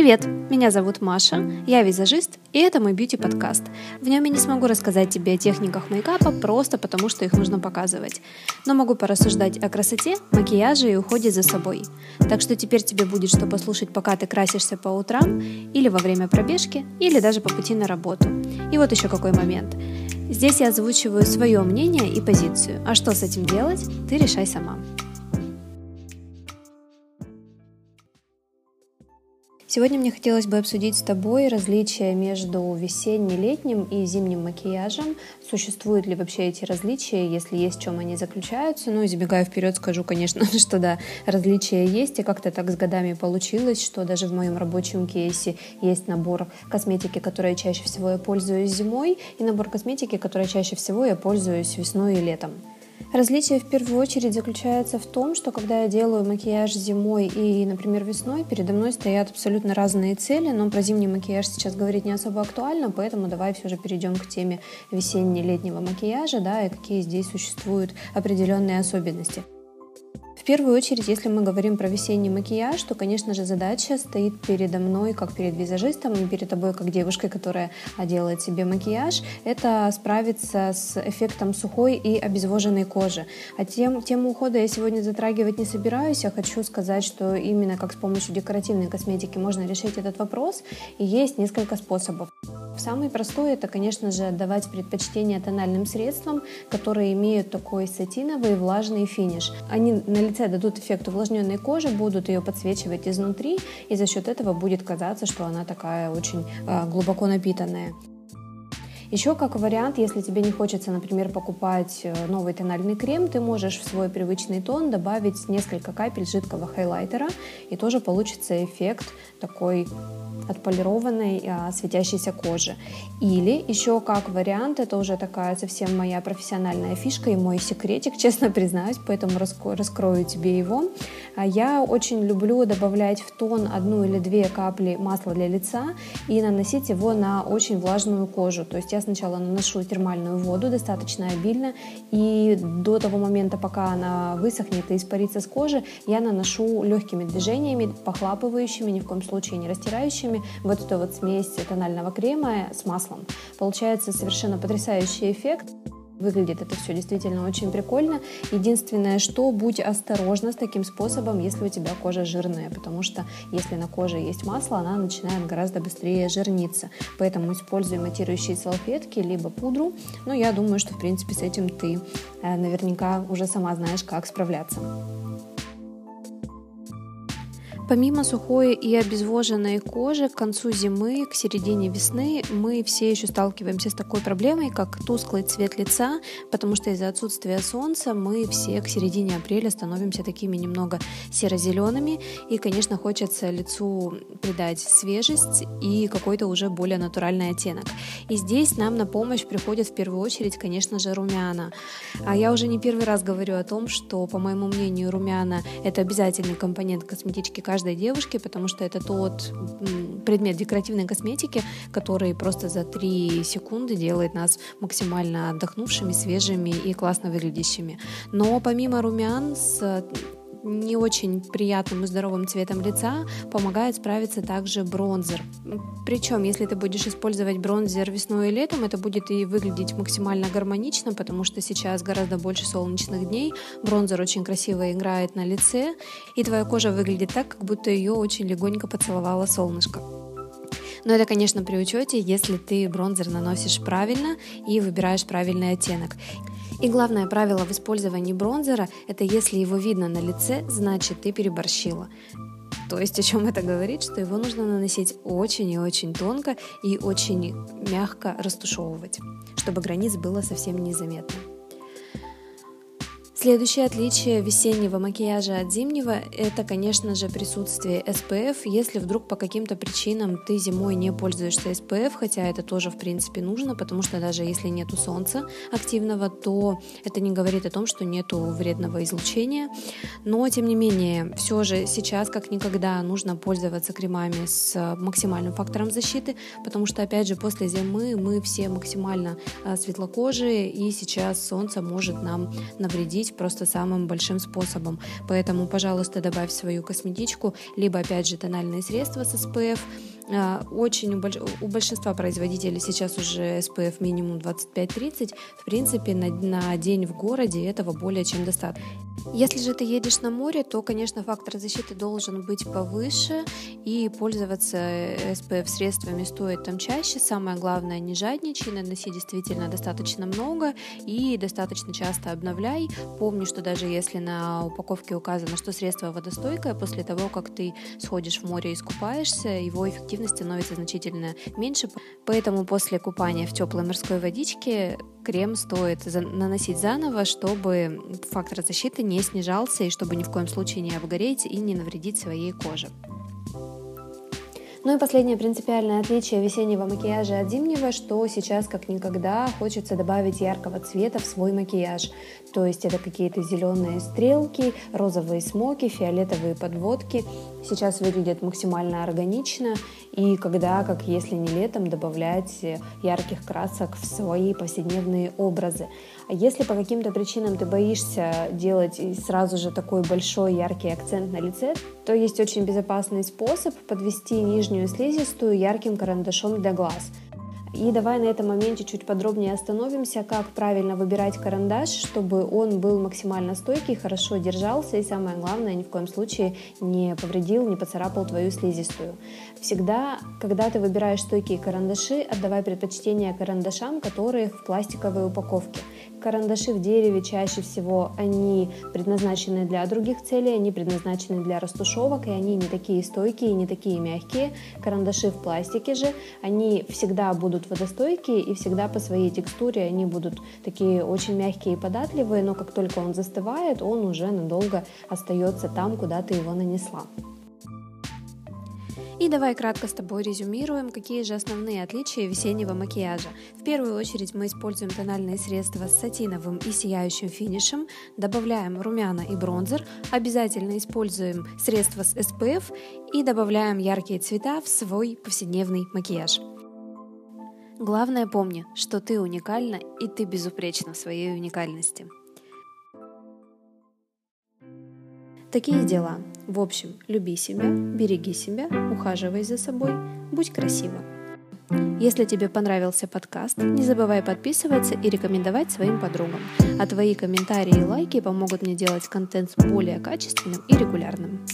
Привет, меня зовут Маша, я визажист, и это мой бьюти-подкаст. В нем я не смогу рассказать тебе о техниках мейкапа просто потому, что их нужно показывать. Но могу порассуждать о красоте, макияже и уходе за собой. Так что теперь тебе будет что послушать, пока ты красишься по утрам, или во время пробежки, или даже по пути на работу. И вот еще какой момент. Здесь я озвучиваю свое мнение и позицию. А что с этим делать, ты решай сама. Сегодня мне хотелось бы обсудить с тобой различия между весенне-летним и зимним макияжем. Существуют ли вообще эти различия, если есть, в чем они заключаются? Ну, забегая вперед, скажу, конечно, что да, различия есть, и как-то так с годами получилось, что даже в моем рабочем кейсе есть набор косметики, которой чаще всего я пользуюсь зимой, и набор косметики, которой чаще всего я пользуюсь весной и летом. Различие в первую очередь заключается в том, что когда я делаю макияж зимой и, например, весной, передо мной стоят абсолютно разные цели, но про зимний макияж сейчас говорить не особо актуально, поэтому давай все же перейдем к теме весенне-летнего макияжа, да, и какие здесь существуют определенные особенности. Первую очередь, если мы говорим про весенний макияж, то, конечно же, задача стоит передо мной, как перед визажистом, и перед тобой, как девушкой, которая делает себе макияж, это справиться с эффектом сухой и обезвоженной кожи. А тем, тему ухода я сегодня затрагивать не собираюсь, я хочу сказать, что именно как с помощью декоративной косметики можно решить этот вопрос, и есть несколько способов. Самый простой это, конечно же, отдавать предпочтение тональным средствам, которые имеют такой сатиновый влажный финиш. Они на лице дадут эффект увлажненной кожи, будут ее подсвечивать изнутри, и за счет этого будет казаться, что она такая очень э, глубоко напитанная. Еще как вариант, если тебе не хочется, например, покупать э, новый тональный крем, ты можешь в свой привычный тон добавить несколько капель жидкого хайлайтера, и тоже получится эффект такой отполированной а, светящейся кожи. Или еще как вариант, это уже такая совсем моя профессиональная фишка и мой секретик, честно признаюсь, поэтому раскрою тебе его. А я очень люблю добавлять в тон одну или две капли масла для лица и наносить его на очень влажную кожу. То есть я сначала наношу термальную воду достаточно обильно, и до того момента, пока она высохнет и испарится с кожи, я наношу легкими движениями, похлапывающими, ни в коем случае не растирающими, вот эту вот смесь тонального крема с маслом. Получается совершенно потрясающий эффект. Выглядит это все действительно очень прикольно. Единственное, что будь осторожна с таким способом, если у тебя кожа жирная, потому что если на коже есть масло, она начинает гораздо быстрее жирниться. Поэтому используй матирующие салфетки, либо пудру. Но я думаю, что в принципе с этим ты э, наверняка уже сама знаешь, как справляться. Помимо сухой и обезвоженной кожи, к концу зимы, к середине весны мы все еще сталкиваемся с такой проблемой, как тусклый цвет лица, потому что из-за отсутствия солнца мы все к середине апреля становимся такими немного серо-зелеными, и, конечно, хочется лицу придать свежесть и какой-то уже более натуральный оттенок. И здесь нам на помощь приходят в первую очередь, конечно же, румяна. А я уже не первый раз говорю о том, что, по моему мнению, румяна — это обязательный компонент косметички каждой каждой девушке, потому что это тот предмет декоративной косметики, который просто за 3 секунды делает нас максимально отдохнувшими, свежими и классно выглядящими. Но помимо румян с не очень приятным и здоровым цветом лица помогает справиться также бронзер. Причем, если ты будешь использовать бронзер весной и летом, это будет и выглядеть максимально гармонично, потому что сейчас гораздо больше солнечных дней, бронзер очень красиво играет на лице, и твоя кожа выглядит так, как будто ее очень легонько поцеловало солнышко. Но это, конечно, при учете, если ты бронзер наносишь правильно и выбираешь правильный оттенок. И главное правило в использовании бронзера – это если его видно на лице, значит ты переборщила. То есть о чем это говорит, что его нужно наносить очень и очень тонко и очень мягко растушевывать, чтобы границ было совсем незаметно. Следующее отличие весеннего макияжа от зимнего – это, конечно же, присутствие SPF. Если вдруг по каким-то причинам ты зимой не пользуешься SPF, хотя это тоже, в принципе, нужно, потому что даже если нету солнца активного, то это не говорит о том, что нету вредного излучения. Но, тем не менее, все же сейчас, как никогда, нужно пользоваться кремами с максимальным фактором защиты, потому что, опять же, после зимы мы все максимально а, светлокожие, и сейчас солнце может нам навредить быть просто самым большим способом. Поэтому, пожалуйста, добавь свою косметичку, либо, опять же, тональные средства с SPF, очень у, больш... у большинства производителей сейчас уже SPF минимум 25-30. В принципе, на, на день в городе этого более чем достаточно. Если же ты едешь на море, то, конечно, фактор защиты должен быть повыше, и пользоваться SPF средствами стоит там чаще. Самое главное, не жадничай, наноси действительно достаточно много и достаточно часто обновляй. Помни, что даже если на упаковке указано, что средство водостойкое, после того, как ты сходишь в море и искупаешься, его эффективность активность становится значительно меньше, поэтому после купания в теплой морской водичке крем стоит наносить заново, чтобы фактор защиты не снижался и чтобы ни в коем случае не обгореть и не навредить своей коже. Ну и последнее принципиальное отличие весеннего макияжа от зимнего, что сейчас как никогда хочется добавить яркого цвета в свой макияж. То есть это какие-то зеленые стрелки, розовые смоки, фиолетовые подводки. Сейчас выглядит максимально органично. И когда, как если не летом, добавлять ярких красок в свои повседневные образы. А если по каким-то причинам ты боишься делать сразу же такой большой яркий акцент на лице, то есть очень безопасный способ подвести нижнюю слизистую ярким карандашом для глаз – и давай на этом моменте чуть подробнее остановимся, как правильно выбирать карандаш, чтобы он был максимально стойкий, хорошо держался и самое главное, ни в коем случае не повредил, не поцарапал твою слизистую. Всегда, когда ты выбираешь стойкие карандаши, отдавай предпочтение карандашам, которые в пластиковой упаковке. Карандаши в дереве чаще всего они предназначены для других целей, они предназначены для растушевок, и они не такие стойкие, не такие мягкие. Карандаши в пластике же, они всегда будут водостойкие и всегда по своей текстуре они будут такие очень мягкие и податливые, но как только он застывает, он уже надолго остается там, куда ты его нанесла. И давай кратко с тобой резюмируем, какие же основные отличия весеннего макияжа. В первую очередь мы используем тональные средства с сатиновым и сияющим финишем, добавляем румяна и бронзер, обязательно используем средства с SPF и добавляем яркие цвета в свой повседневный макияж. Главное помни, что ты уникальна и ты безупречна в своей уникальности. Такие дела. В общем, люби себя, береги себя, ухаживай за собой, будь красива. Если тебе понравился подкаст, не забывай подписываться и рекомендовать своим подругам. А твои комментарии и лайки помогут мне делать контент более качественным и регулярным.